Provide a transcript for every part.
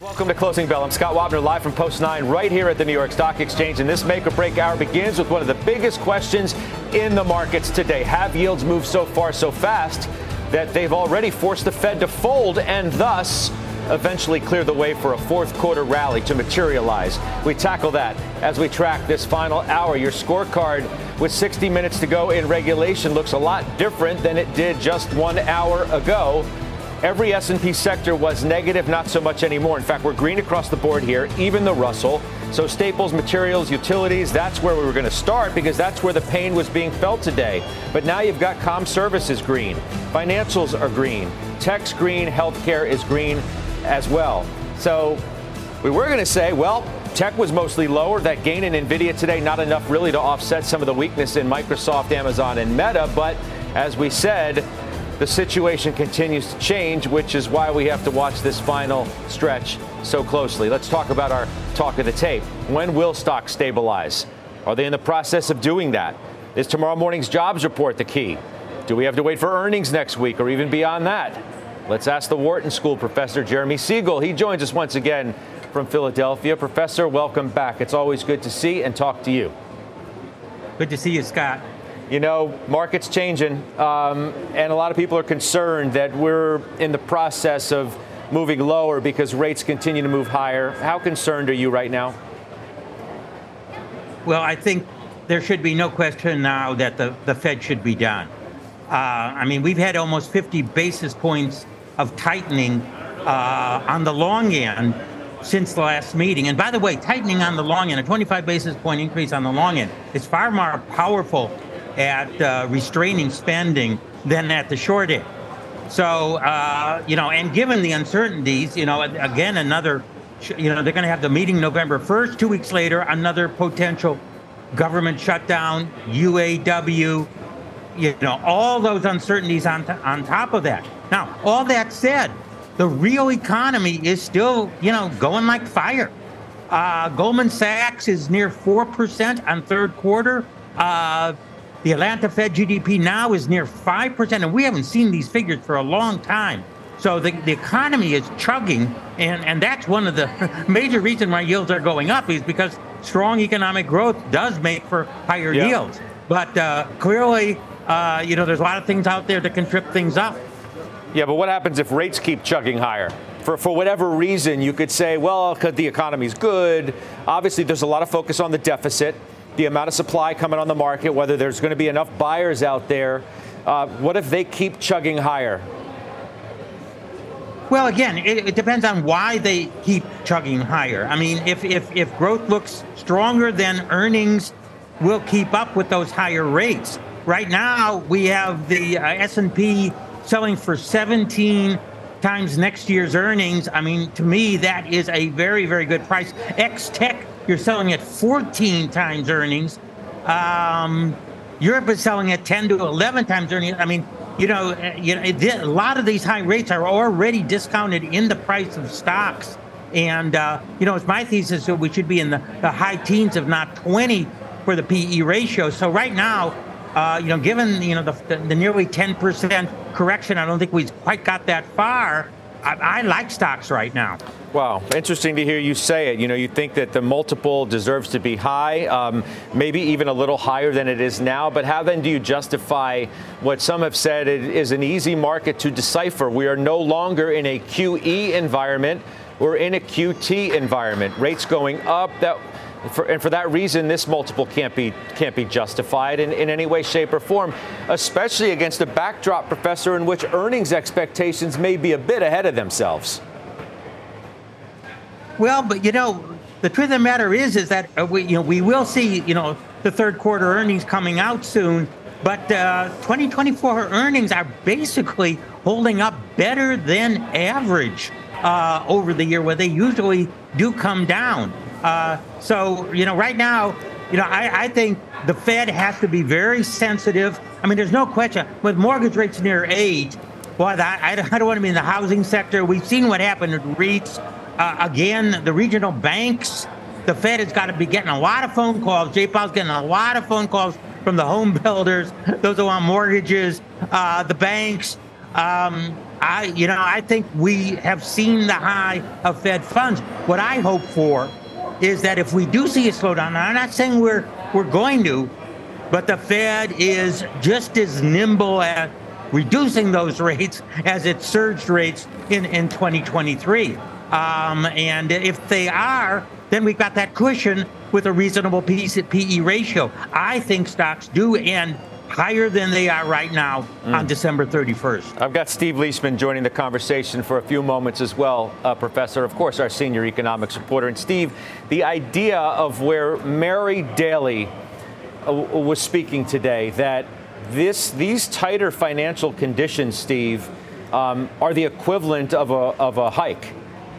Welcome to Closing Bell. I'm Scott Wapner, live from Post 9, right here at the New York Stock Exchange. And this make or break hour begins with one of the biggest questions in the markets today. Have yields moved so far so fast that they've already forced the Fed to fold and thus eventually clear the way for a fourth quarter rally to materialize. We tackle that as we track this final hour. Your scorecard with 60 minutes to go in regulation looks a lot different than it did just one hour ago. Every S&P sector was negative, not so much anymore. In fact, we're green across the board here, even the Russell. So staples, materials, utilities, that's where we were going to start because that's where the pain was being felt today. But now you've got com services green. Financials are green. Tech's green, healthcare is green as well. So we were going to say, well, tech was mostly lower. That gain in Nvidia today, not enough really to offset some of the weakness in Microsoft, Amazon, and Meta. But as we said, the situation continues to change, which is why we have to watch this final stretch so closely. Let's talk about our talk of the tape. When will stocks stabilize? Are they in the process of doing that? Is tomorrow morning's jobs report the key? Do we have to wait for earnings next week or even beyond that? Let's ask the Wharton School professor, Jeremy Siegel. He joins us once again from Philadelphia. Professor, welcome back. It's always good to see and talk to you. Good to see you, Scott. You know, market's changing, um, and a lot of people are concerned that we're in the process of moving lower because rates continue to move higher. How concerned are you right now? Well, I think there should be no question now that the, the Fed should be done. Uh, I mean, we've had almost 50 basis points of tightening uh, on the long end since the last meeting. And by the way, tightening on the long end, a 25 basis point increase on the long end, is far more powerful at uh, restraining spending than at the short end. So, uh, you know, and given the uncertainties, you know, again, another, you know, they're going to have the meeting November 1st. Two weeks later, another potential government shutdown, UAW, you know, all those uncertainties on, on top of that. Now, all that said, the real economy is still, you know, going like fire. Uh, Goldman Sachs is near 4% on third quarter. Uh, the Atlanta Fed GDP now is near 5%, and we haven't seen these figures for a long time. So the, the economy is chugging, and, and that's one of the major reasons why yields are going up is because strong economic growth does make for higher yeah. yields. But uh, clearly, uh, you know, there's a lot of things out there that can trip things up. Yeah, but what happens if rates keep chugging higher? For, for whatever reason, you could say, well, because the economy's good. Obviously, there's a lot of focus on the deficit, the amount of supply coming on the market, whether there's going to be enough buyers out there. Uh, what if they keep chugging higher? Well, again, it, it, depends on why they keep chugging higher. I mean, if, if, if growth looks stronger, then earnings will keep up with those higher rates. Right now, we have the uh, S&P selling for 17 times next year's earnings. I mean, to me, that is a very, very good price. X Tech, you're selling at 14 times earnings. Um, Europe is selling at 10 to 11 times earnings. I mean, you know, uh, you know, a lot of these high rates are already discounted in the price of stocks. And, uh, you know, it's my thesis that we should be in the, the high teens, if not 20, for the PE ratio. So right now, uh, you know, given you know the, the, the nearly 10% correction, I don't think we've quite got that far. I, I, like stocks right now. Wow, interesting to hear you say it. You know, you think that the multiple deserves to be high, um, maybe even a little higher than it is now. But how then do you justify what some have said is an easy market to decipher? We are no longer in a QE environment. We're in a QT environment. Rates going up. That for, and for that reason, this multiple can't be can't be justified in, in any way, shape, or form, especially against a backdrop, professor, in which earnings expectations may be a bit ahead of themselves. Well, but you know, the truth of the matter is, is that uh, we you know we will see you know the third quarter earnings coming out soon, but uh, 2024 earnings are basically holding up better than average. uh, over the year where they usually do come down. Uh, so, you know, right now, you know, I, I think the Fed has to be very sensitive. I mean, there's no question with mortgage rates near eight. That, I, I don't want to be in the housing sector. We've seen what happened with REITs. Uh, again, the regional banks, the Fed has got to be getting a lot of phone calls. Jay Powell's getting a lot of phone calls from the home builders, those who want mortgages, uh, the banks. Um, I, you know, I think we have seen the high of Fed funds. What I hope for is that if we do see a slowdown, I'm not saying we're we're going to, but the Fed is just as nimble at reducing those rates as it surged rates in, in 2023. Um, and if they are, then we've got that cushion with a reasonable PE ratio. I think stocks do end higher than they are right now mm. on December 31st. I've got Steve Liesman joining the conversation for a few moments as well, uh, Professor, of course, our senior economics reporter. And Steve, the idea of where Mary Daly uh, was speaking today, that this these tighter financial conditions, Steve, um, are the equivalent of a, of a hike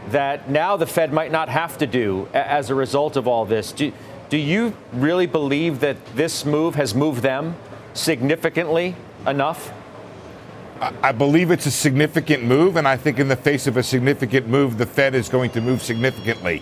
that now the Fed might not have to do as a result of all this. Do, do you really believe that this move has moved them significantly enough? I believe it's a significant move, and I think in the face of a significant move, the Fed is going to move significantly.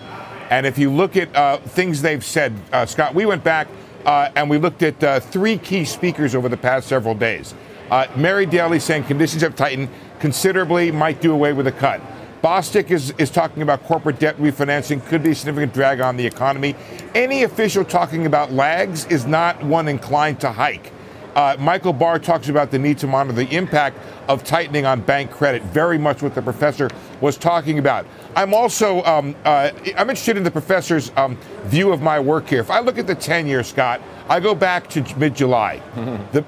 And if you look at uh, things they've said, uh, Scott, we went back uh, and we looked at uh, three key speakers over the past several days. Uh, Mary Daly saying conditions have tightened considerably, might do away with a cut. Bostic is, is talking about corporate debt refinancing could be a significant drag on the economy. Any official talking about lags is not one inclined to hike. Uh, Michael Barr talks about the need to monitor the impact of tightening on bank credit, very much what the professor was talking about. I'm also um, uh, I'm interested in the professor's um, view of my work here. If I look at the 10 year, Scott, I go back to mid July. The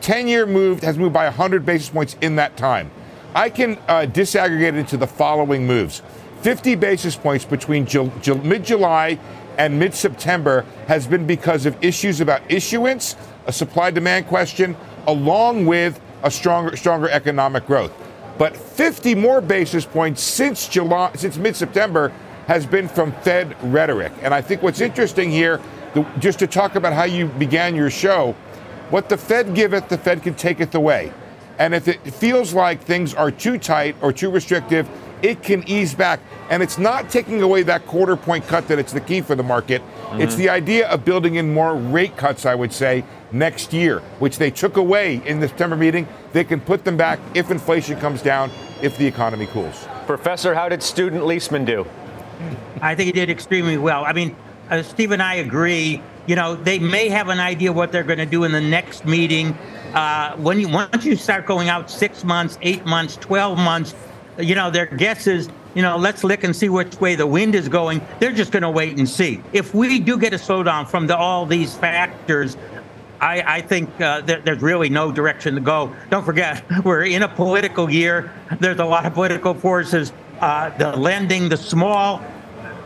10 year move has moved by 100 basis points in that time. I can uh, disaggregate it into the following moves 50 basis points between Ju- Ju- mid July and mid September has been because of issues about issuance a supply demand question, along with a stronger, stronger economic growth. But 50 more basis points since July, since mid-September, has been from Fed rhetoric. And I think what's interesting here, the, just to talk about how you began your show, what the Fed giveth, the Fed can taketh away. And if it feels like things are too tight or too restrictive, it can ease back. And it's not taking away that quarter point cut that it's the key for the market. Mm-hmm. It's the idea of building in more rate cuts, I would say, next year, which they took away in the September meeting. They can put them back if inflation comes down, if the economy cools. Professor, how did student Liesman do? I think he did extremely well. I mean, uh, Steve and I agree. You know, they may have an idea what they're going to do in the next meeting. Uh, when you once you start going out six months, eight months, twelve months, you know, their guess is, you know, let's look and see which way the wind is going. They're just going to wait and see. If we do get a slowdown from the, all these factors, I, I think uh, there, there's really no direction to go. Don't forget, we're in a political year. There's a lot of political forces. Uh, the lending, the small,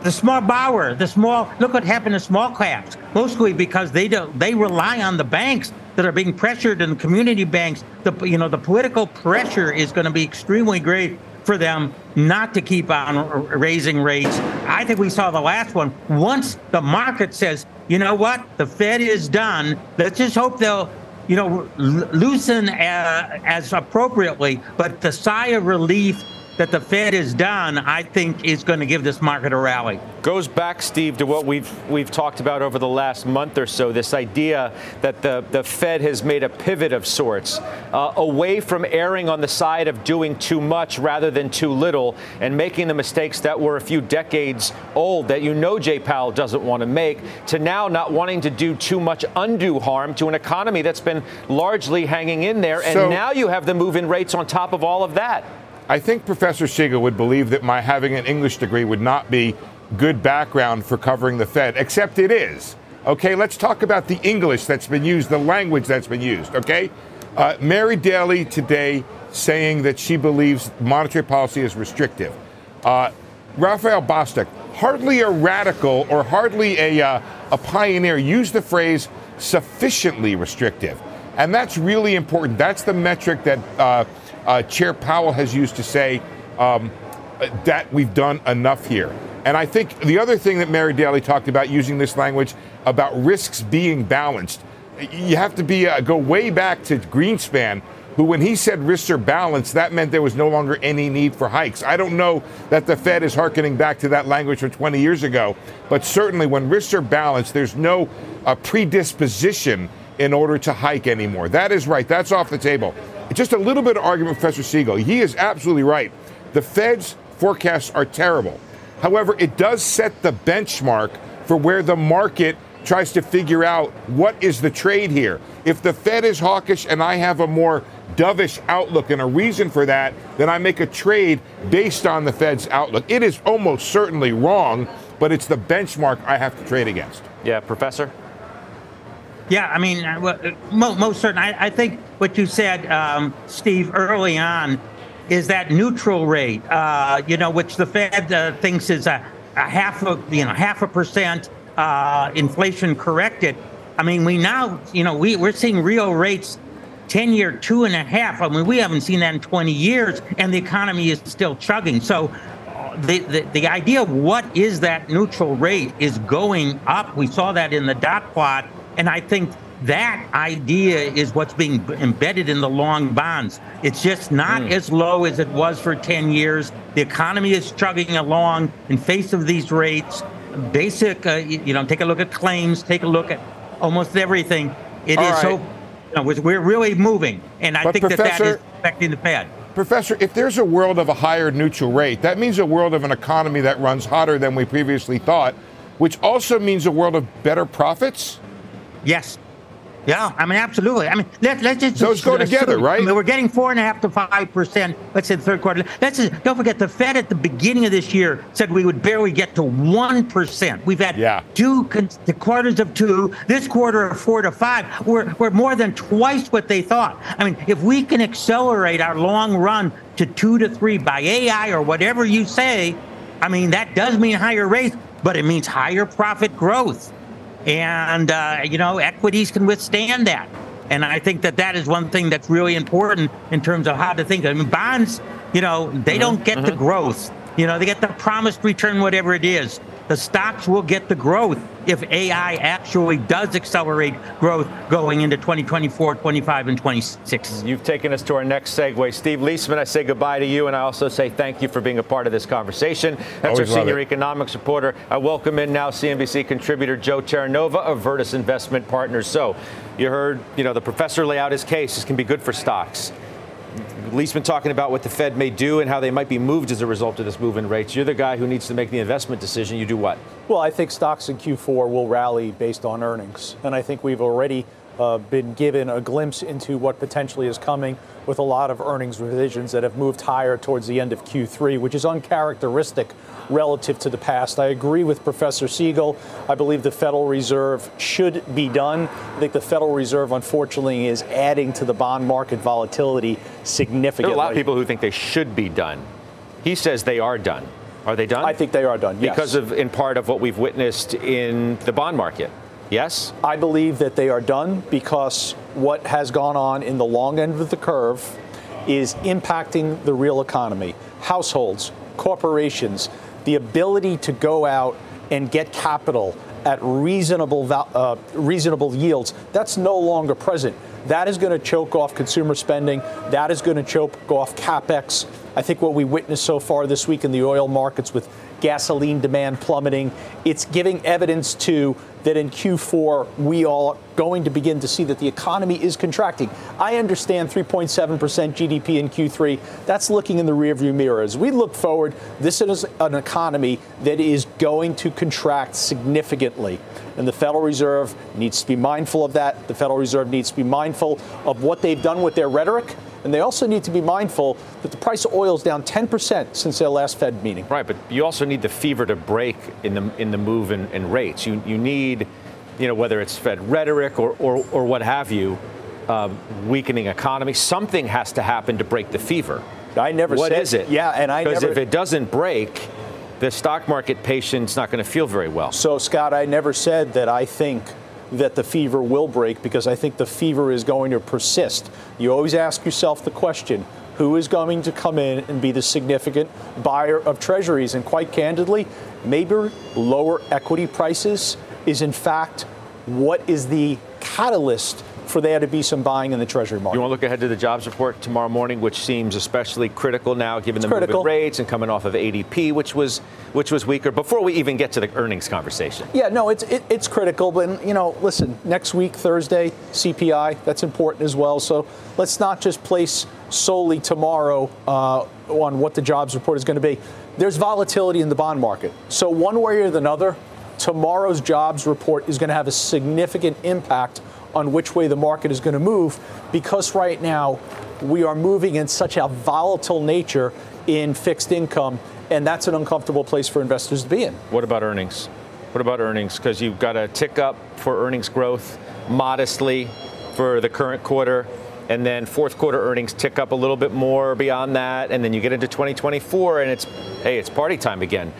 the small borrower, the small. Look what happened to small caps, mostly because they do, they rely on the banks that are being pressured and the community banks. The you know the political pressure is going to be extremely great for them not to keep on raising rates. I think we saw the last one. Once the market says, you know what, the Fed is done, let's just hope they'll, you know, loosen uh, as appropriately. But the sigh of relief that the Fed has done, I think, is going to give this market a rally. Goes back, Steve, to what we've we've talked about over the last month or so. This idea that the, the Fed has made a pivot of sorts uh, away from erring on the side of doing too much rather than too little, and making the mistakes that were a few decades old that you know Jay Powell doesn't want to make, to now not wanting to do too much undue harm to an economy that's been largely hanging in there, and so, now you have the move in rates on top of all of that. I think Professor Siegel would believe that my having an English degree would not be good background for covering the Fed, except it is. Okay, let's talk about the English that's been used, the language that's been used. Okay, uh, Mary Daly today saying that she believes monetary policy is restrictive. Uh, Raphael Bostic, hardly a radical or hardly a, uh, a pioneer, used the phrase sufficiently restrictive. And that's really important. That's the metric that uh, Chair Powell has used to say um, that we've done enough here. And I think the other thing that Mary Daly talked about using this language about risks being balanced, you have to be uh, go way back to Greenspan who, when he said risks are balanced, that meant there was no longer any need for hikes. I don't know that the Fed is harkening back to that language from 20 years ago, but certainly when risks are balanced, there's no uh, predisposition in order to hike anymore. That is right. That's off the table. Just a little bit of argument, Professor Siegel. He is absolutely right. The Fed's forecasts are terrible. However, it does set the benchmark for where the market tries to figure out what is the trade here. If the Fed is hawkish and I have a more dovish outlook and a reason for that, then I make a trade based on the Fed's outlook. It is almost certainly wrong, but it's the benchmark I have to trade against. Yeah, Professor? Yeah, I mean, uh, uh, most certain. I, I think what you said, um, Steve, early on is that neutral rate, uh, you know, which the Fed uh, thinks is a, a, half a, you know, half a percent uh, inflation corrected. I mean, we now, you know, we, we're seeing real rates 10 year, two and a half. I mean, we haven't seen that in 20 years, and the economy is still chugging. So, uh, the, the, the idea of what is that neutral rate is going up. We saw that in the dot plot. And I think that idea is what's being embedded in the long bonds. It's just not mm. as low as it was for 10 years. The economy is chugging along in face of these rates. Basic, uh, you know, take a look at claims, take a look at almost everything. It All is right. so, you know, we're really moving. And I but think that that is affecting the Fed. Professor, if there's a world of a higher neutral rate, that means a world of an economy that runs hotter than we previously thought, which also means a world of better profits? Yes. Yeah, I mean, absolutely. I mean, let, let's just. Those go together, right? I mean, we're getting four and a half to five percent. Let's say the third quarter. Let's just, don't forget the Fed at the beginning of this year said we would barely get to one percent. We've had yeah. two the quarters of two. This quarter of four to five. We're we're more than twice what they thought. I mean, if we can accelerate our long run to two to three by AI or whatever you say, I mean, that does mean higher rates, but it means higher profit growth. And, uh, you know, equities can withstand that. And I think that that is one thing that's really important in terms of how to think. I mean, bonds, you know, they mm-hmm. don't get mm-hmm. the growth. You know, they get the promised return, whatever it is the stocks will get the growth if AI actually does accelerate growth going into 2024, 25, and 26. You've taken us to our next segue. Steve Liesman, I say goodbye to you, and I also say thank you for being a part of this conversation. That's Always our senior economics reporter. I welcome in now CNBC contributor Joe Terranova of Virtus Investment Partners. So, you heard, you know, the professor lay out his case. This can be good for stocks. Lee's been talking about what the Fed may do and how they might be moved as a result of this move in rates. You're the guy who needs to make the investment decision. You do what? Well, I think stocks in Q4 will rally based on earnings. And I think we've already uh, been given a glimpse into what potentially is coming with a lot of earnings revisions that have moved higher towards the end of Q3, which is uncharacteristic relative to the past. I agree with Professor Siegel. I believe the Federal Reserve should be done. I think the Federal Reserve, unfortunately, is adding to the bond market volatility significantly. There are a lot of people who think they should be done. He says they are done. Are they done? I think they are done. Yes. Because of, in part, of what we've witnessed in the bond market. Yes? I believe that they are done because what has gone on in the long end of the curve is impacting the real economy. Households, corporations, the ability to go out and get capital at reasonable uh, reasonable yields, that's no longer present. That is going to choke off consumer spending. That is going to choke off capex. I think what we witnessed so far this week in the oil markets with gasoline demand plummeting, it's giving evidence to that in Q4 we are going to begin to see that the economy is contracting. I understand 3.7% GDP in Q3. That's looking in the rearview mirror. As we look forward, this is an economy that is going to contract significantly. And the Federal Reserve needs to be mindful of that. The Federal Reserve needs to be mindful of what they've done with their rhetoric and they also need to be mindful that the price of oil is down 10% since their last Fed meeting. Right, but you also need the fever to break in the in the move in, in rates. You you need, you know, whether it's Fed rhetoric or or, or what have you, um, weakening economy. Something has to happen to break the fever. I never what said. is it? Yeah, and I because if it doesn't break, the stock market patient's not going to feel very well. So Scott, I never said that I think that the fever will break because I think the fever is going to persist. You always ask yourself the question who is going to come in and be the significant buyer of treasuries. And quite candidly, maybe lower equity prices is in fact what is the catalyst for there to be some buying in the Treasury market. You want to look ahead to the jobs report tomorrow morning, which seems especially critical now, given it's the critical. rates and coming off of ADP, which was which was weaker. Before we even get to the earnings conversation. Yeah, no, it's it, it's critical. But you know, listen, next week Thursday CPI that's important as well. So let's not just place solely tomorrow uh, on what the jobs report is going to be. There's volatility in the bond market. So one way or another, tomorrow's jobs report is going to have a significant impact on which way the market is going to move because right now we are moving in such a volatile nature in fixed income, and that's an uncomfortable place for investors to be in. What about earnings? What about earnings? Because you've got a tick up for earnings growth modestly for the current quarter. And then fourth quarter earnings tick up a little bit more beyond that. And then you get into 2024 and it's, hey, it's party time again.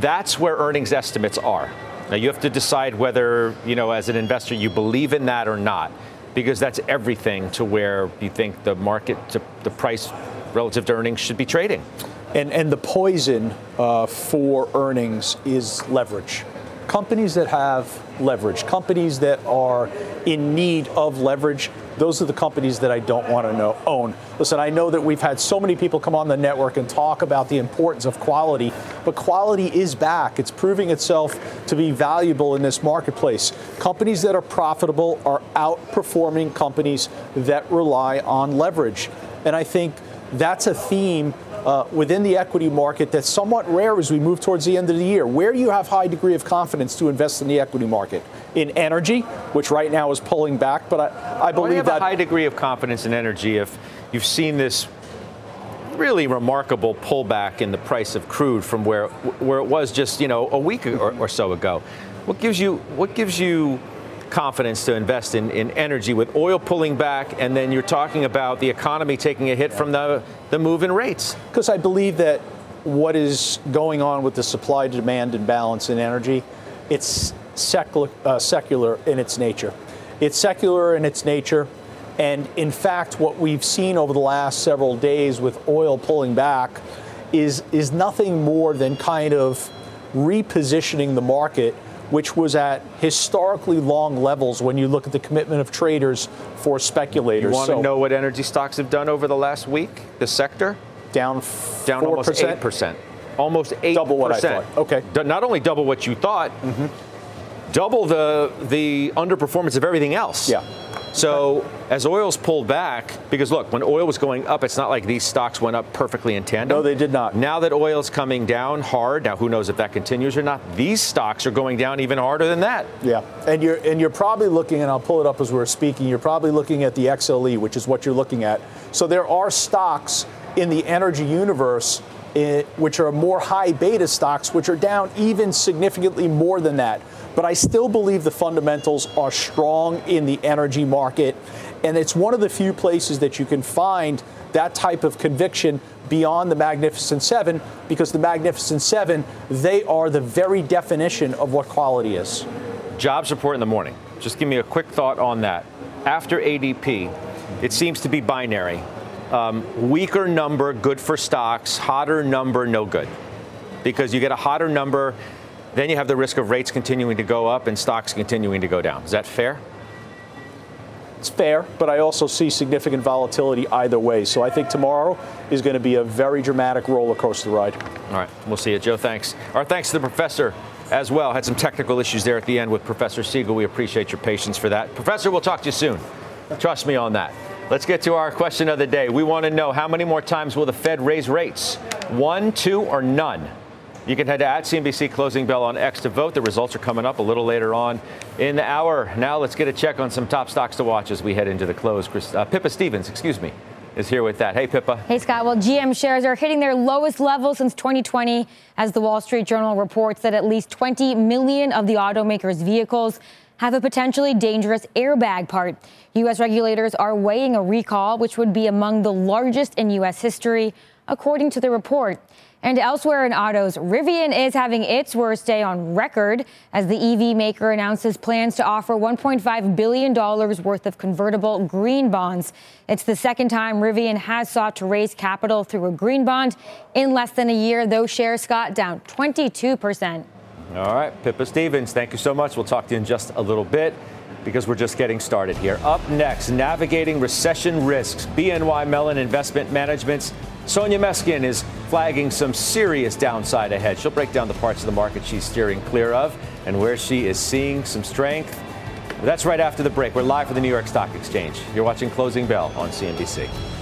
That's where earnings estimates are. Now you have to decide whether, you know, as an investor, you believe in that or not, because that's everything to where you think the market, the price relative to earnings should be trading. And, and the poison uh, for earnings is leverage. Companies that have leverage, companies that are in need of leverage, those are the companies that I don't want to know, own. Listen, I know that we've had so many people come on the network and talk about the importance of quality, but quality is back. It's proving itself to be valuable in this marketplace. Companies that are profitable are outperforming companies that rely on leverage. And I think that's a theme uh, within the equity market that's somewhat rare as we move towards the end of the year. Where you have high degree of confidence to invest in the equity market? In energy, which right now is pulling back, but I, I believe have that a high degree of confidence in energy if you've seen this really remarkable pullback in the price of crude from where where it was just you know a week or, or so ago. What gives you what gives you confidence to invest in, in energy with oil pulling back and then you're talking about the economy taking a hit from the, the move in rates? Because I believe that what is going on with the supply demand imbalance in energy, it's secular, uh, secular in its nature. It's secular in its nature. And in fact, what we've seen over the last several days with oil pulling back is, is nothing more than kind of repositioning the market which was at historically long levels when you look at the commitment of traders for speculators. You want so, to know what energy stocks have done over the last week? The sector down down 4%? almost eight percent, almost eight double what I thought. Okay, not only double what you thought, mm-hmm. double the the underperformance of everything else. Yeah. So as oil's pulled back, because look, when oil was going up, it's not like these stocks went up perfectly in tandem. No, they did not. Now that oil's coming down hard, now who knows if that continues or not? These stocks are going down even harder than that. Yeah, and you're and you're probably looking, and I'll pull it up as we're speaking. You're probably looking at the XLE, which is what you're looking at. So there are stocks in the energy universe eh, which are more high beta stocks, which are down even significantly more than that but I still believe the fundamentals are strong in the energy market. And it's one of the few places that you can find that type of conviction beyond the Magnificent Seven, because the Magnificent Seven, they are the very definition of what quality is. Jobs report in the morning. Just give me a quick thought on that. After ADP, it seems to be binary. Um, weaker number, good for stocks. Hotter number, no good. Because you get a hotter number, then you have the risk of rates continuing to go up and stocks continuing to go down. Is that fair? It's fair, but I also see significant volatility either way. So I think tomorrow is going to be a very dramatic roller coaster ride. All right, we'll see you, Joe. Thanks. Our thanks to the professor as well. Had some technical issues there at the end with Professor Siegel. We appreciate your patience for that. Professor, we'll talk to you soon. Trust me on that. Let's get to our question of the day. We want to know how many more times will the Fed raise rates? One, two, or none? You can head to at CNBC Closing Bell on X to vote. The results are coming up a little later on in the hour. Now let's get a check on some top stocks to watch as we head into the close. Chris, uh, Pippa Stevens, excuse me, is here with that. Hey, Pippa. Hey, Scott. Well, GM shares are hitting their lowest level since 2020 as the Wall Street Journal reports that at least 20 million of the automaker's vehicles have a potentially dangerous airbag part. U.S. regulators are weighing a recall, which would be among the largest in U.S. history, according to the report. And elsewhere in autos, Rivian is having its worst day on record as the EV maker announces plans to offer $1.5 billion worth of convertible green bonds. It's the second time Rivian has sought to raise capital through a green bond in less than a year. Those shares, Scott, down 22%. All right, Pippa Stevens, thank you so much. We'll talk to you in just a little bit because we're just getting started here. Up next, navigating recession risks. BNY Mellon Investment Management's Sonia Meskin is flagging some serious downside ahead. She'll break down the parts of the market she's steering clear of and where she is seeing some strength. That's right after the break. We're live from the New York Stock Exchange. You're watching Closing Bell on CNBC.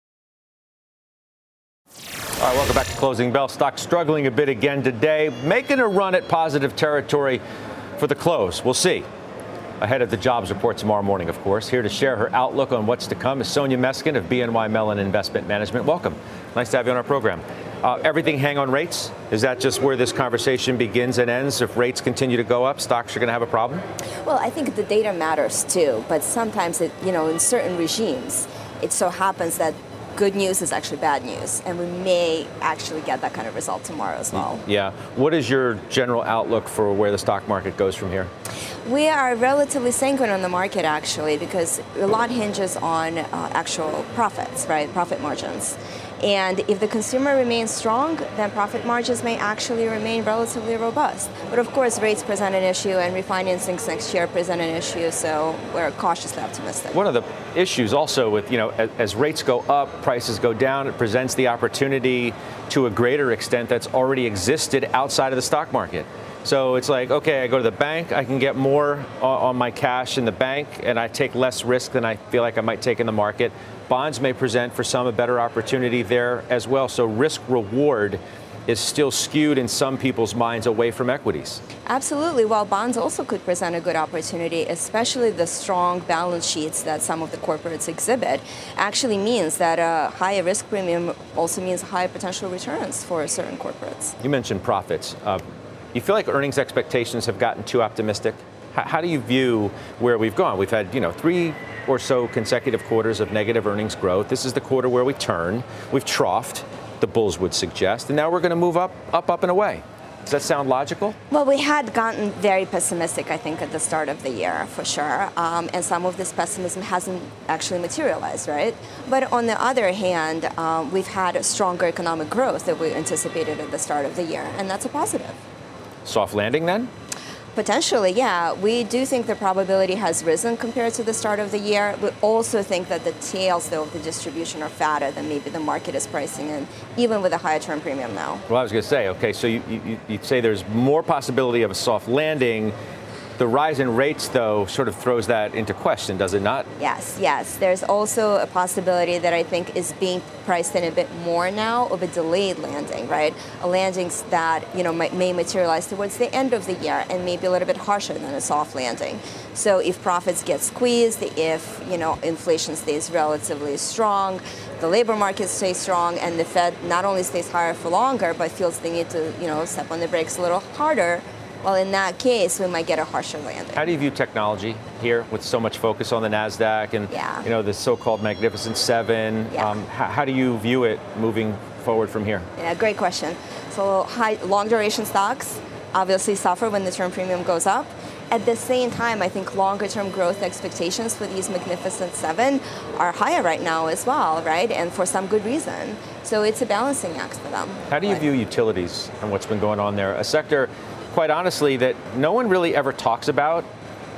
All right, welcome back to Closing Bell. Stock struggling a bit again today, making a run at positive territory for the close. We'll see. Ahead of the jobs report tomorrow morning, of course. Here to share her outlook on what's to come is Sonia Meskin of BNY Mellon Investment Management. Welcome. Nice to have you on our program. Uh, everything hang on rates? Is that just where this conversation begins and ends? If rates continue to go up, stocks are going to have a problem? Well, I think the data matters too, but sometimes, it, you know, in certain regimes, it so happens that good news is actually bad news, and we may actually get that kind of result tomorrow as well. Yeah. What is your general outlook for where the stock market goes from here? We are relatively sanguine on the market actually because a lot hinges on uh, actual profits, right? Profit margins. And if the consumer remains strong, then profit margins may actually remain relatively robust. But of course, rates present an issue and refinancings next year present an issue, so we're cautiously optimistic. One of the issues also with, you know, as, as rates go up, prices go down, it presents the opportunity to a greater extent that's already existed outside of the stock market. So it's like, okay, I go to the bank, I can get more on my cash in the bank, and I take less risk than I feel like I might take in the market. Bonds may present for some a better opportunity there as well. So risk reward is still skewed in some people's minds away from equities. Absolutely. While bonds also could present a good opportunity, especially the strong balance sheets that some of the corporates exhibit, actually means that a higher risk premium also means higher potential returns for certain corporates. You mentioned profits. Uh, you feel like earnings expectations have gotten too optimistic? How, how do you view where we've gone? We've had, you know, three or so consecutive quarters of negative earnings growth. This is the quarter where we turn. We've troughed, the bulls would suggest, and now we're going to move up, up, up and away. Does that sound logical? Well, we had gotten very pessimistic, I think, at the start of the year, for sure. Um, and some of this pessimism hasn't actually materialized, right? But on the other hand, um, we've had stronger economic growth that we anticipated at the start of the year, and that's a positive. Soft landing then? Potentially, yeah. We do think the probability has risen compared to the start of the year. We also think that the tails, though, of the distribution are fatter than maybe the market is pricing in, even with a higher term premium now. Well, I was going to say, okay, so you, you, you say there's more possibility of a soft landing the rise in rates, though, sort of throws that into question, does it not? Yes, yes. There's also a possibility that I think is being priced in a bit more now of a delayed landing, right? A landing that you know might, may materialize towards the end of the year and maybe a little bit harsher than a soft landing. So if profits get squeezed, if you know inflation stays relatively strong, the labor market stays strong, and the Fed not only stays higher for longer, but feels they need to you know step on the brakes a little harder well, in that case, we might get a harsher landing. How do you view technology here with so much focus on the Nasdaq and yeah. you know the so-called Magnificent Seven? Yeah. Um, how, how do you view it moving forward from here? Yeah, great question. So high, long duration stocks obviously suffer when the term premium goes up. At the same time, I think longer term growth expectations for these Magnificent Seven are higher right now as well, right? And for some good reason. So it's a balancing act for them. How do you But- view utilities and what's been going on there? A sector, quite honestly, that no one really ever talks about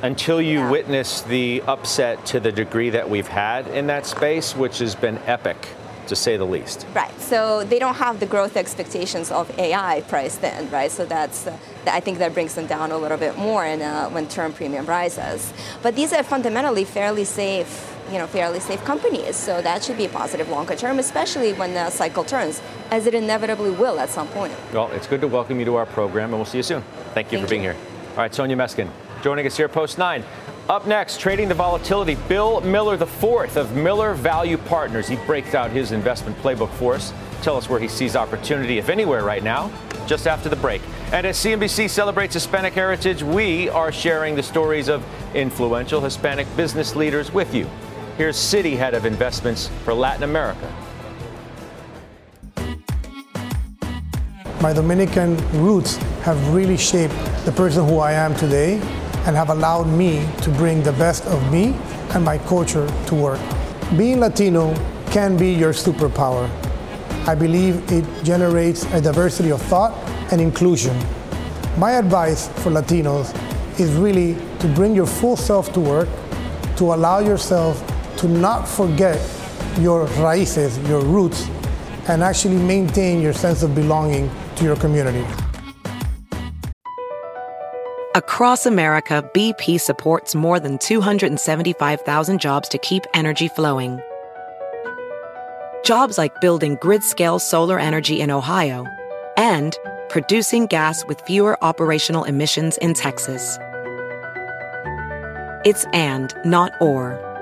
until you Yeah. witness the upset to the degree that we've had in that space, which has been epic, to say the least. Right. So they don't have the growth expectations of AI priced in, right? So that's, uh, I think that brings them down a little bit more in, uh, when term premium rises. But these are fundamentally fairly safe, you know, fairly safe companies. So that should be a positive longer term, especially when the cycle turns, as it inevitably will at some point. Well, it's good to welcome you to our program, and we'll see you soon. Thank you Thank for being you. here. All right, Sonia Meskin joining us here, Post 9. Up next, trading the volatility, Bill Miller the fourth of Miller Value Partners. He breaks out his investment playbook for us. Tell us where he sees opportunity, if anywhere, right now, just after the break. And as CNBC celebrates Hispanic heritage, we are sharing the stories of influential Hispanic business leaders with you. Here's Citi Head of Investments for Latin America, My Dominican roots have really shaped the person who I am today and have allowed me to bring the best of me and my culture to work. Being Latino can be your superpower. I believe it generates a diversity of thought and inclusion. My advice for Latinos is really to bring your full self to work, to allow yourself to not forget your raíces, your roots, and actually maintain your sense of belonging to your community. Across America, BP supports more than 275,000 jobs to keep energy flowing. Jobs like building grid scale solar energy in Ohio and producing gas with fewer operational emissions in Texas. It's and, not or.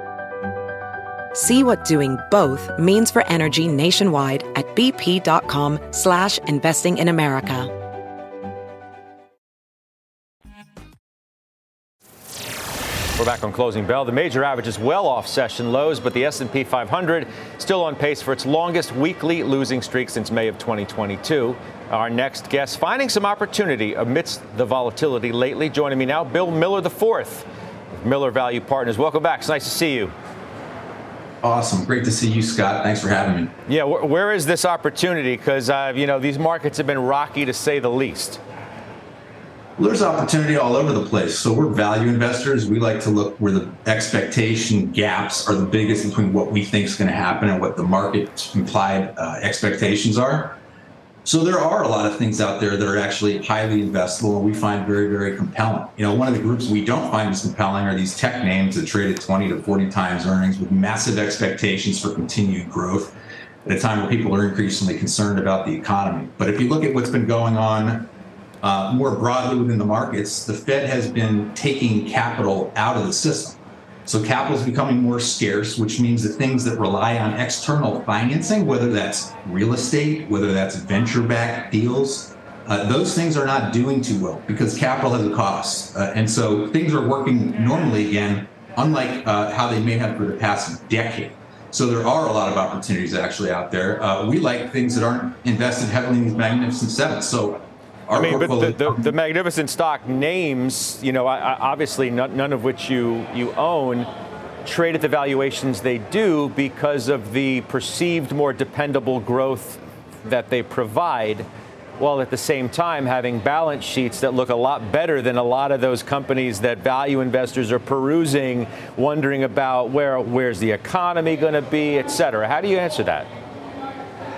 See what doing both means for energy nationwide at bp.com slash investing in America. We're back on closing bell. The major average is well off session lows, but the S&P 500 still on pace for its longest weekly losing streak since May of 2022. Our next guest finding some opportunity amidst the volatility lately. Joining me now, Bill Miller IV, Miller Value Partners. Welcome back. It's nice to see you. Awesome. Great to see you, Scott. Thanks for having me. Yeah, wh- where is this opportunity? Because uh, you know these markets have been rocky to say the least. Well, there's opportunity all over the place. So we're value investors. We like to look where the expectation gaps are the biggest between what we think is going to happen and what the market's implied uh, expectations are. So there are a lot of things out there that are actually highly investable and we find very, very compelling. You know, one of the groups we don't find as compelling are these tech names that trade at 20 to 40 times earnings with massive expectations for continued growth at a time where people are increasingly concerned about the economy. But if you look at what's been going on uh, more broadly within the markets, the Fed has been taking capital out of the system. So capital is becoming more scarce, which means that things that rely on external financing, whether that's real estate, whether that's venture-backed deals, uh, those things are not doing too well because capital has a cost. Uh, and so things are working normally again, unlike uh, how they may have for the past decade. So there are a lot of opportunities actually out there. Uh, we like things that aren't invested heavily in these magnificent sevens. So I mean, but the, the, the magnificent stock names, you know, obviously none, none of which you, you own, trade at the valuations they do because of the perceived more dependable growth that they provide, while at the same time having balance sheets that look a lot better than a lot of those companies that value investors are perusing, wondering about where where's the economy going to be, et cetera. How do you answer that?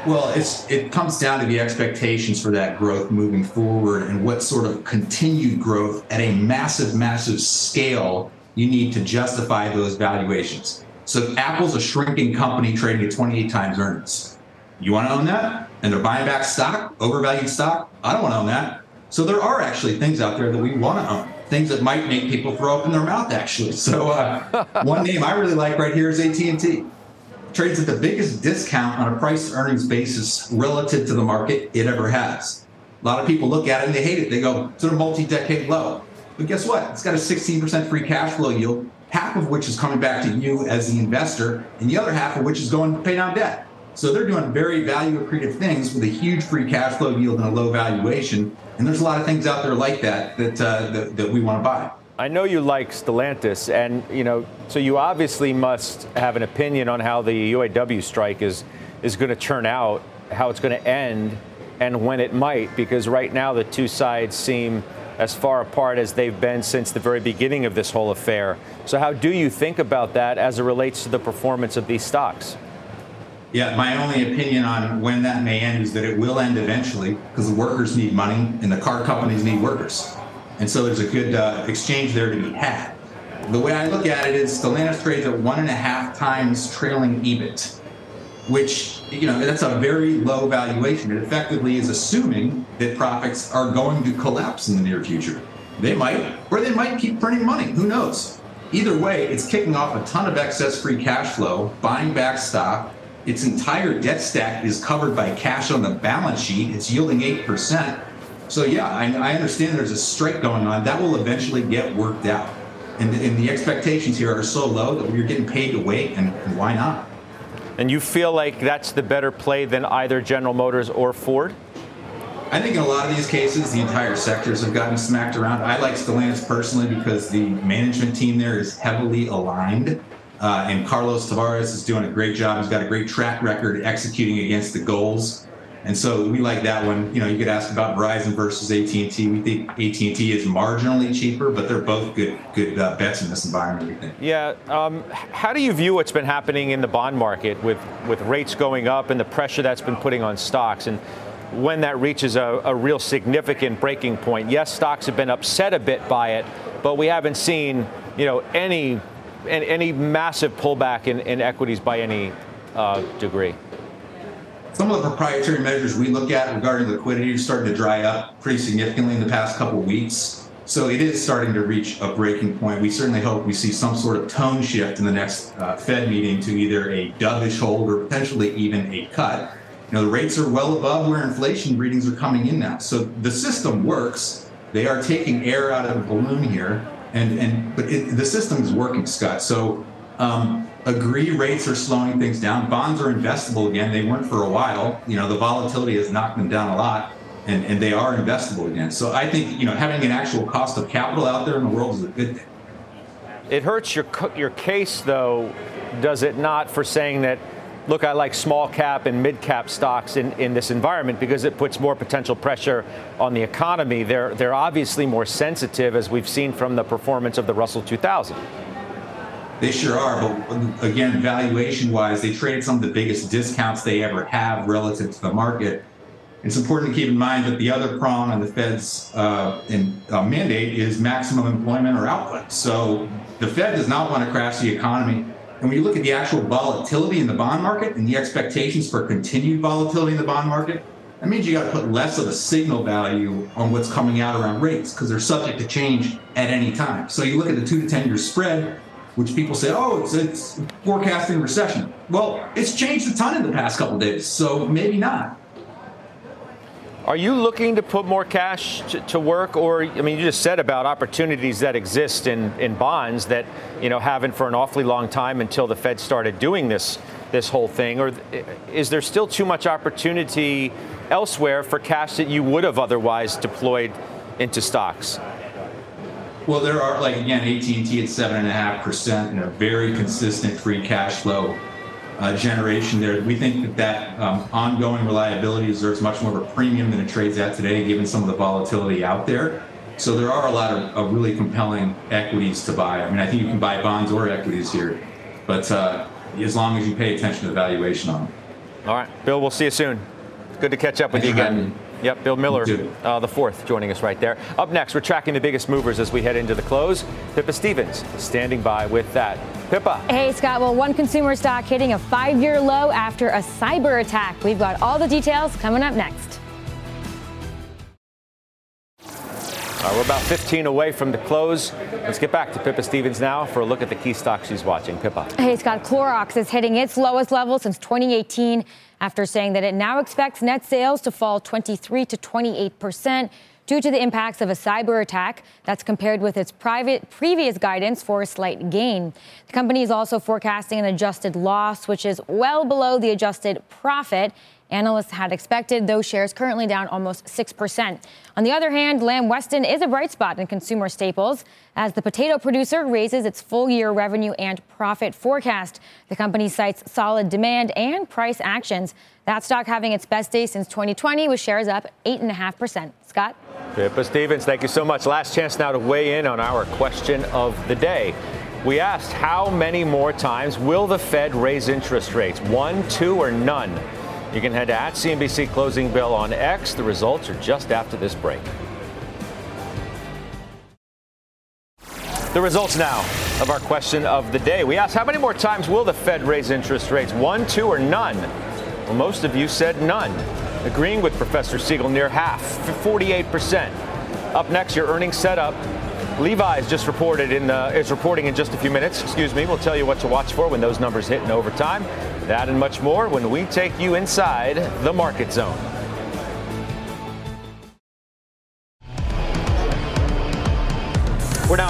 Well, it's it comes down to the expectations for that growth moving forward and what sort of continued growth at a massive, massive scale you need to justify those valuations. So if Apple's a shrinking company trading at 28 times earnings. You want to own that? And they're buying back stock, overvalued stock? I don't want to own that. So there are actually things out there that we want to own, things that might make people throw up in their mouth actually. So uh, one name I really like right here is AT&T trades at the biggest discount on a price earnings basis relative to the market it ever has. A lot of people look at it and they hate it. They go, it's a multi-decade low. But guess what? It's got a 16% free cash flow yield, half of which is coming back to you as the investor, and the other half of which is going to pay down debt. So they're doing very value accretive things with a huge free cash flow yield and a low valuation. And there's a lot of things out there like that that, uh, that, that we want to buy. I know you like Stellantis, and you know, so you obviously must have an opinion on how the UAW strike is is going to turn out, how it's going to end, and when it might. Because right now the two sides seem as far apart as they've been since the very beginning of this whole affair. So, how do you think about that as it relates to the performance of these stocks? Yeah, my only opinion on when that may end is that it will end eventually because the workers need money and the car companies need workers. And so there's a good uh, exchange there to be had. The way I look at it is Stellantis trades at one and a half times trailing EBIT, which, you know, that's a very low valuation. It effectively is assuming that profits are going to collapse in the near future. They might, or they might keep printing money. Who knows? Either way, it's kicking off a ton of excess free cash flow, buying back stock, its entire debt stack is covered by cash on the balance sheet. It's yielding 8%. So, yeah, I, I understand there's a strike going on. That will eventually get worked out. And, and the expectations here are so low that we're getting paid to wait, and, and why not? And you feel like that's the better play than either General Motors or Ford? I think in a lot of these cases, the entire sectors have gotten smacked around. I like Stellantis personally because the management team there is heavily aligned. Uh, and Carlos Tavares is doing a great job. He's got a great track record executing against the goals. And so we like that one. You know, you could ask about Verizon versus AT&T. We think AT&T is marginally cheaper, but they're both good good uh, bets in this environment. We think. Yeah. Um, how do you view what's been happening in the bond market with with rates going up and the pressure that's been putting on stocks and when that reaches a, a real significant breaking point? Yes, stocks have been upset a bit by it, but we haven't seen you know any any massive pullback in, in equities by any uh, degree? Some of the proprietary measures we look at regarding liquidity are starting to dry up pretty significantly in the past couple weeks. So it is starting to reach a breaking point. We certainly hope we see some sort of tone shift in the next uh, Fed meeting to either a dovish hold or potentially even a cut. You know, the rates are well above where inflation readings are coming in now. So the system works. They are taking air out of the balloon here and and but it, the system is working, Scott. So um, agree rates are slowing things down. Bonds are investable again. They weren't for a while. You know, the volatility has knocked them down a lot, and and they are investable again. So I think you know having an actual cost of capital out there in the world is a good thing. It hurts your your case though, does it not, for saying that look, I like small cap and mid cap stocks in, in this environment because it puts more potential pressure on the economy. They're, they're obviously more sensitive, as we've seen from the performance of the Russell 2000. They sure are, but again, valuation wise, they traded some of the biggest discounts they ever have relative to the market. It's important to keep in mind that the other prong on the Fed's uh, in, uh, mandate is maximum employment or output. So the Fed does not want to crash the economy and when you look at the actual volatility in the bond market and the expectations for continued volatility in the bond market, that means you got to put less of a signal value on what's coming out around rates because they're subject to change at any time. So you look at the two to 10 year spread, which people say, oh, it's, it's forecasting recession. Well, it's changed a ton in the past couple days, so maybe not. Are you looking to put more cash to, to, work, or I mean, you just said about opportunities that exist in, in bonds that you know haven't for an awfully long time until the Fed started doing this this whole thing, or is there still too much opportunity elsewhere for cash that you would have otherwise deployed into stocks? Well, there are like again, AT&T at seven and a half percent and a very consistent free cash flow uh, generation there. We think that that um, ongoing reliability deserves much more of a premium than it trades at today, given some of the volatility out there. So there are a lot of, of really compelling equities to buy. I mean, I think you can buy bonds or equities here, but uh, as long as you pay attention to the valuation on them. All right, Bill, we'll see you soon. Good to catch up Thanks with you again. Yep, Bill Miller, uh, the fourth, joining us right there. Up next, we're tracking the biggest movers as we head into the close. Pippa Stevens standing by with that. Pippa. Hey, Scott. Well, one consumer stock hitting a five year low after a cyber attack. We've got all the details coming up next. Uh, we're about 15 away from the close. Let's get back to Pippa Stevens now for a look at the key stocks she's watching. Pippa. Hey, Scott, Clorox is hitting its lowest level since 2018 after saying that it now expects net sales to fall 23 to 28 percent due to the impacts of a cyber attack that's compared with its private previous guidance for a slight gain. The company is also forecasting an adjusted loss, which is well below the adjusted profit analysts had expected, those shares currently down almost 6%. On the other hand, Lamb Weston is a bright spot in consumer staples as the potato producer raises its full year revenue and profit forecast. The company cites solid demand and price actions. That stock having its best day since 2020 with shares up 8.5%. Scott? Pippa Stevens, thank you so much. Last chance now to weigh in on our question of the day. We asked how many more times will the Fed raise interest rates? One, two, or none? You can head to at CNBC Closing Bell on X. The results are just after this break. The results now of our question of the day. We asked how many more times will the Fed raise interest rates? One, two, or none? Well, most of you said none agreeing with Professor Siegel near half, 48%. Up next, your earnings setup. Levi's just reported in the, is reporting in just a few minutes. Excuse me. We'll tell you what to watch for when those numbers hit in overtime. That and much more when we take you inside the market zone.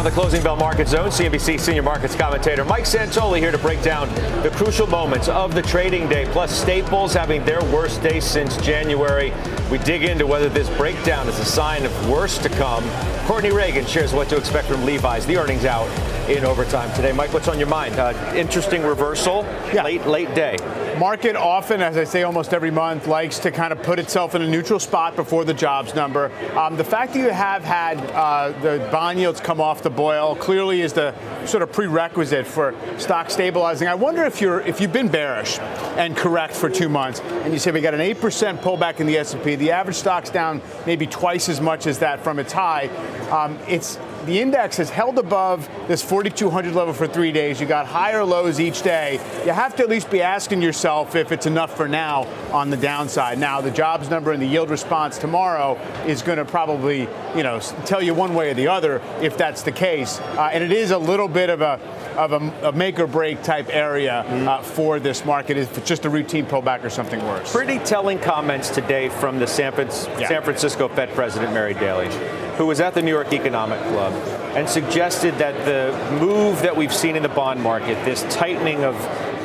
The closing bell market zone. CNBC senior markets commentator Mike Santoli here to break down the crucial moments of the trading day, plus Staples having their worst day since January. We dig into whether this breakdown is a sign of worse to come. Courtney Reagan shares what to expect from Levi's. The earnings out in overtime today. Mike, what's on your mind? Uh, interesting reversal. Yeah. Late, late day. Market often, as I say almost every month, likes to kind of put itself in a neutral spot before the jobs number. Um, the fact that you have had uh, the bond yields come off the boil clearly is the sort of prerequisite for stock stabilizing. I wonder if you're if you've been bearish and correct for two months, and you say we got an eight percent pullback in the S&P, the average stock's down maybe twice as much as that from its high. Um, it's the index has held above this 4,200 level for three days. You got higher lows each day. You have to at least be asking yourself if it's enough for now on the downside. Now, the jobs number and the yield response tomorrow is going to probably, you know, tell you one way or the other if that's the case. Uh, and it is a little bit of a of a, a make or break type area mm-hmm. uh, for this market. Is just a routine pullback or something worse? Pretty telling comments today from the San, yeah. San Francisco Fed President Mary Daly, who was at the New York Economic Club and suggested that the move that we've seen in the bond market, this tightening of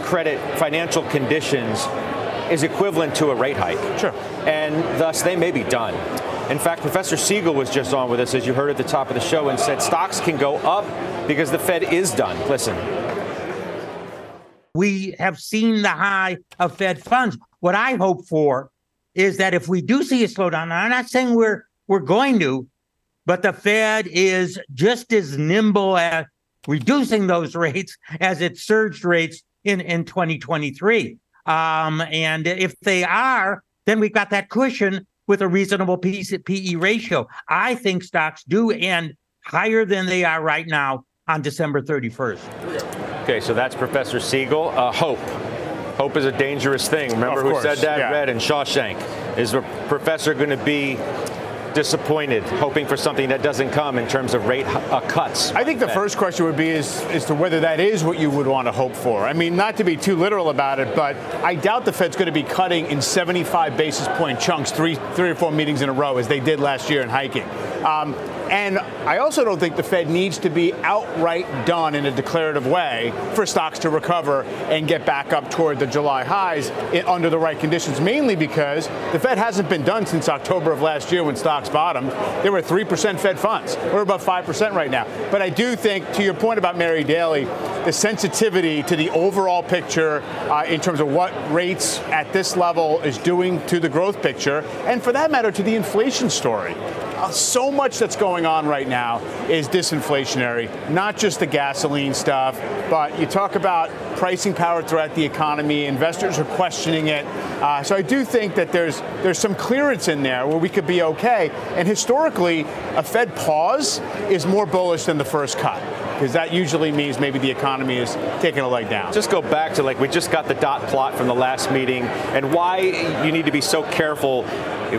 credit financial conditions, is equivalent to a rate hike. Sure. And thus, they may be done. In fact, Professor Siegel was just on with us, as you heard at the top of the show, and said stocks can go up because the Fed is done. Listen. We have seen the high of Fed funds. What I hope for is that if we do see a slowdown, I'm not saying we're we're going to, but the Fed is just as nimble at reducing those rates as it surged rates in, in 2023. Um, and if they are, then we've got that cushion with a reasonable PE ratio. I think stocks do end higher than they are right now on December 31st. Okay, so that's Professor Siegel. Uh, hope. Hope is a dangerous thing. Remember who said that? Yeah. Red and Shawshank. Is the professor going to be disappointed, hoping for something that doesn't come in terms of rate uh, cuts? I think the first question would be is as to whether that is what you would want to hope for. I mean, not to be too literal about it, but I doubt the Fed's going to be cutting in 75 basis point chunks, three, three or four meetings in a row, as they did last year in hiking. Um, and I also don't think the Fed needs to be outright done in a declarative way for stocks to recover and get back up toward the July highs under the right conditions, mainly because the Fed hasn't been done since October of last year when stocks bottomed. There were 3% Fed funds. We're about 5% right now. But I do think, to your point about Mary Daly, the sensitivity to the overall picture uh, in terms of what rates at this level is doing to the growth picture, and for that matter, to the inflation story. Uh, so much that's going on right now is disinflationary, not just the gasoline stuff, but you talk about pricing power throughout the economy. Investors are questioning it. Uh, so I do think that there's there's some clearance in there where we could be okay. And historically, a Fed pause is more bullish than the first cut because that usually means maybe the economy is taking a leg down. Just go back to like we just got the dot plot from the last meeting and why you need to be so careful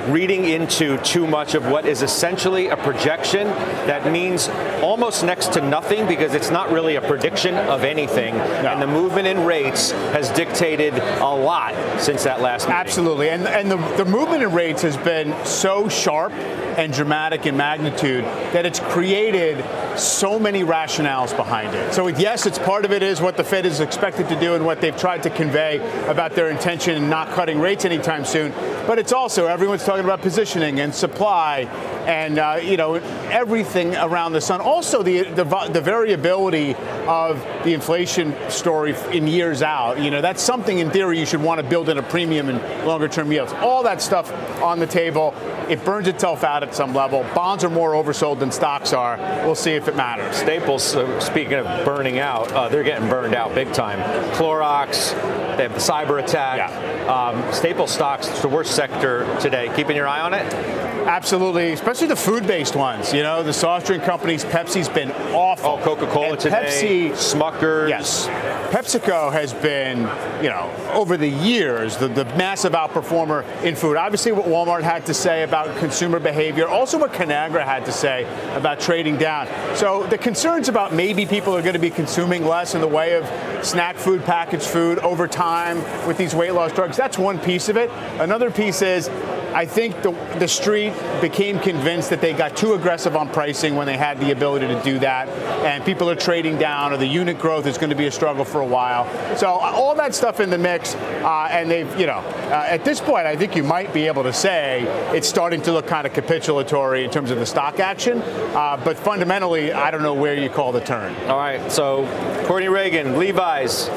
reading into too much of what is essentially a projection that means almost next to nothing because it's not really a prediction of anything. No. And the movement in rates has dictated a lot since that last meeting. Absolutely. And, and the, the movement in rates has been so sharp and dramatic in magnitude that it's created so many rationales behind it. So yes, it's part of it is what the Fed is expected to do and what they've tried to convey about their intention in not cutting rates anytime soon. But it's also everyone's talking about positioning and supply and uh, you know everything around the sun. Also, the, the, the variability of the inflation story in years out. You know that's something in theory you should want to build in a premium and longer term yields. All that stuff on the table. It burns itself out at some level. Bonds are more oversold than stocks are. We'll see if it matters. Staples, uh, speaking of burning out, uh, they're getting burned out big time. Clorox, they have the cyber attack. Yeah. Um, staple stocks, it's the worst sector today. Keeping your eye on it? Absolutely, especially the food-based ones. You know, the soft drink companies. Pepsi's been awful. Oh, Coca-Cola and today. Pepsi, Smuckers. Yes, PepsiCo has been, you know, over the years the, the massive outperformer in food. Obviously, what Walmart had to say about consumer behavior, also what Conagra had to say about trading down. So the concerns about maybe people are going to be consuming less in the way of snack food, packaged food over time with these weight loss drugs. That's one piece of it. Another piece is I think the, the street became convinced that they got too aggressive on pricing when they had the ability to do that, and people are trading down, or the unit growth is going to be a struggle for a while. So uh, all that stuff in the mix, uh, and they've, you know, uh, at this point, I think you might be able to say it's starting to look kind of capitulatory in terms of the stock action, uh, but fundamentally, I don't know where you call the turn. All right, so Courtney Reagan, Levi's,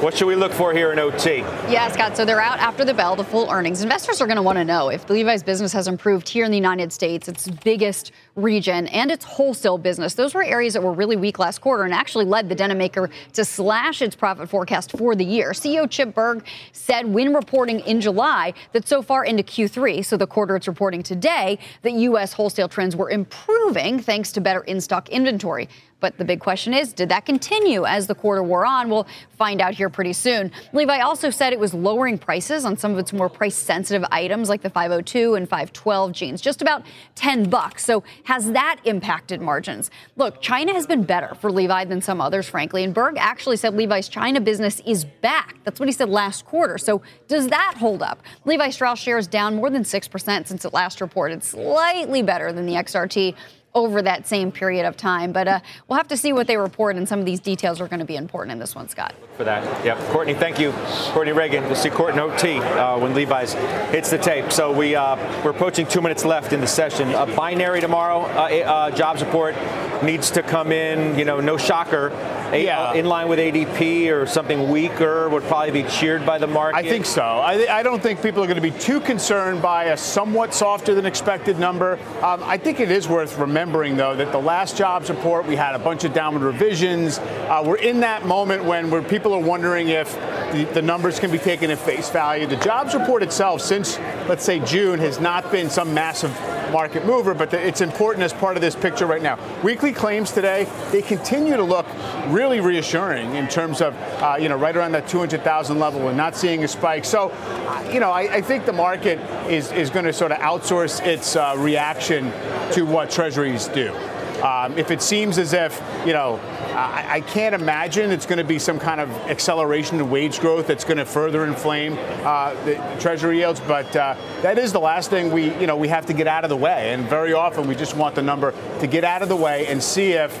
what should we look for here in OT? Yeah, Scott. So they're out after the bell, the full earnings. Investors are going to want to know if Levi's business has improved here in the United States, its biggest region, and its wholesale business. Those were areas that were really weak last quarter and actually led the denim maker to slash its profit forecast for the year. CEO Chip Bergh said when reporting in July that so far into Q3, so the quarter it's reporting today, that U.S. wholesale trends were improving thanks to better in stock inventory. But the big question is, did that continue as the quarter wore on? We'll find out here pretty soon. Levi also said it was lowering prices on some of its more price sensitive items like the 502 and 512 jeans, just about 10 bucks. So has that impacted margins? Look, China has been better for Levi than some others, frankly. And Bergh actually said Levi's China business is back. That's what he said last quarter. So does that hold up? Levi Strauss shares down more than 6% since it last reported, slightly better than the XRT over that same period of time. But uh, we'll have to see what they report, and some of these details are going to be important in this one, Scott. For that, yep. Courtney, thank you. Courtney Reagan. We'll see Courtney OT uh, when Levi's hits the tape. So we uh, we're approaching two minutes left in the session. A binary tomorrow. Uh, uh, jobs report needs to come in. You know, no shocker. A, yeah. in line with ADP or something weaker would probably be cheered by the market? I think so. I, I don't think people are going to be too concerned by a somewhat softer than expected number. Um, I think it is worth remembering, though, that the last jobs report, we had a bunch of downward revisions. Uh, we're in that moment when where people are wondering if the, the numbers can be taken at face value. The jobs report itself, since, let's say, June, has not been some massive market mover, but it's important as part of this picture right now. Weekly claims today, they continue to look really reassuring in terms of, uh, you know, right around that 200,000 level and not seeing a spike. So, uh, you know, I, I, think the market is, is going to sort of outsource its uh, reaction to what treasuries do. Um, if it seems as if, you know, I, I can't imagine it's going to be some kind of acceleration in wage growth that's going to further inflame uh, the Treasury yields. But uh, that is the last thing we, you know, we have to get out of the way. And very often we just want the number to get out of the way and see if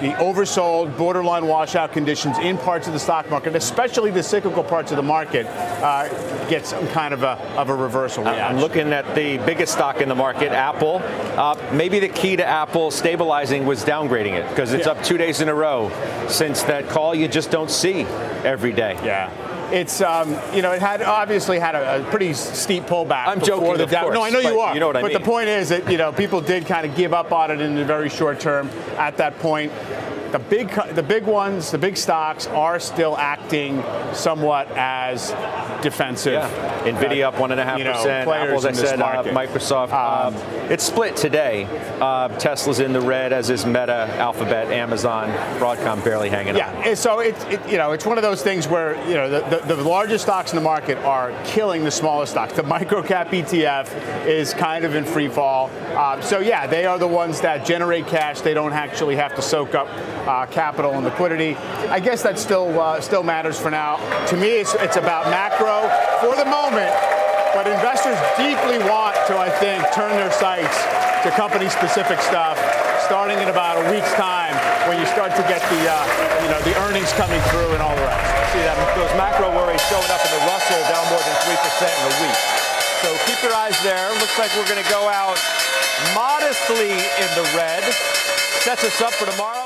the oversold, borderline washout conditions in parts of the stock market, especially the cyclical parts of the market, uh, get some kind of a, of a reversal reaction. I'm looking at the biggest stock in the market, Apple. Uh, maybe the key to Apple stabilizing was downgrading it because it's yeah. up two days in a row since that call you just don't see every day. Yeah it's um, you know it had obviously had a, a pretty steep pullback. I'm joking, the of course, No, I know you are. You know what I but mean. But the point is that you know people did kind of give up on it in the very short term at that point. The big the big ones, the big stocks are still acting somewhat as defensive. Yeah. Nvidia up one and a half percent. Apple, as I said, uh, Microsoft. Um, uh, it's split today. Uh, Tesla's in the red, as is Meta, Alphabet, Amazon, Broadcom barely hanging yeah, Yeah, so it's it, you know it's one of those things where you know the, the, the largest stocks in the market are killing the smallest stocks. The microcap ETF is kind of in free fall. Um, so yeah, they are the ones that generate cash. They don't actually have to soak up uh, capital and liquidity. I guess that still uh, still matters for now. To me, it's, it's about macro for the moment, but investors deeply want to, I think, turn their sights to company-specific stuff starting in about a week's time when you start to get the uh, you know the earnings coming through and all the rest. See that those macro worries showing up in the Russell down more than three percent in a week. So keep your eyes there. Looks like we're going to go out modestly in the red. Sets us up for tomorrow.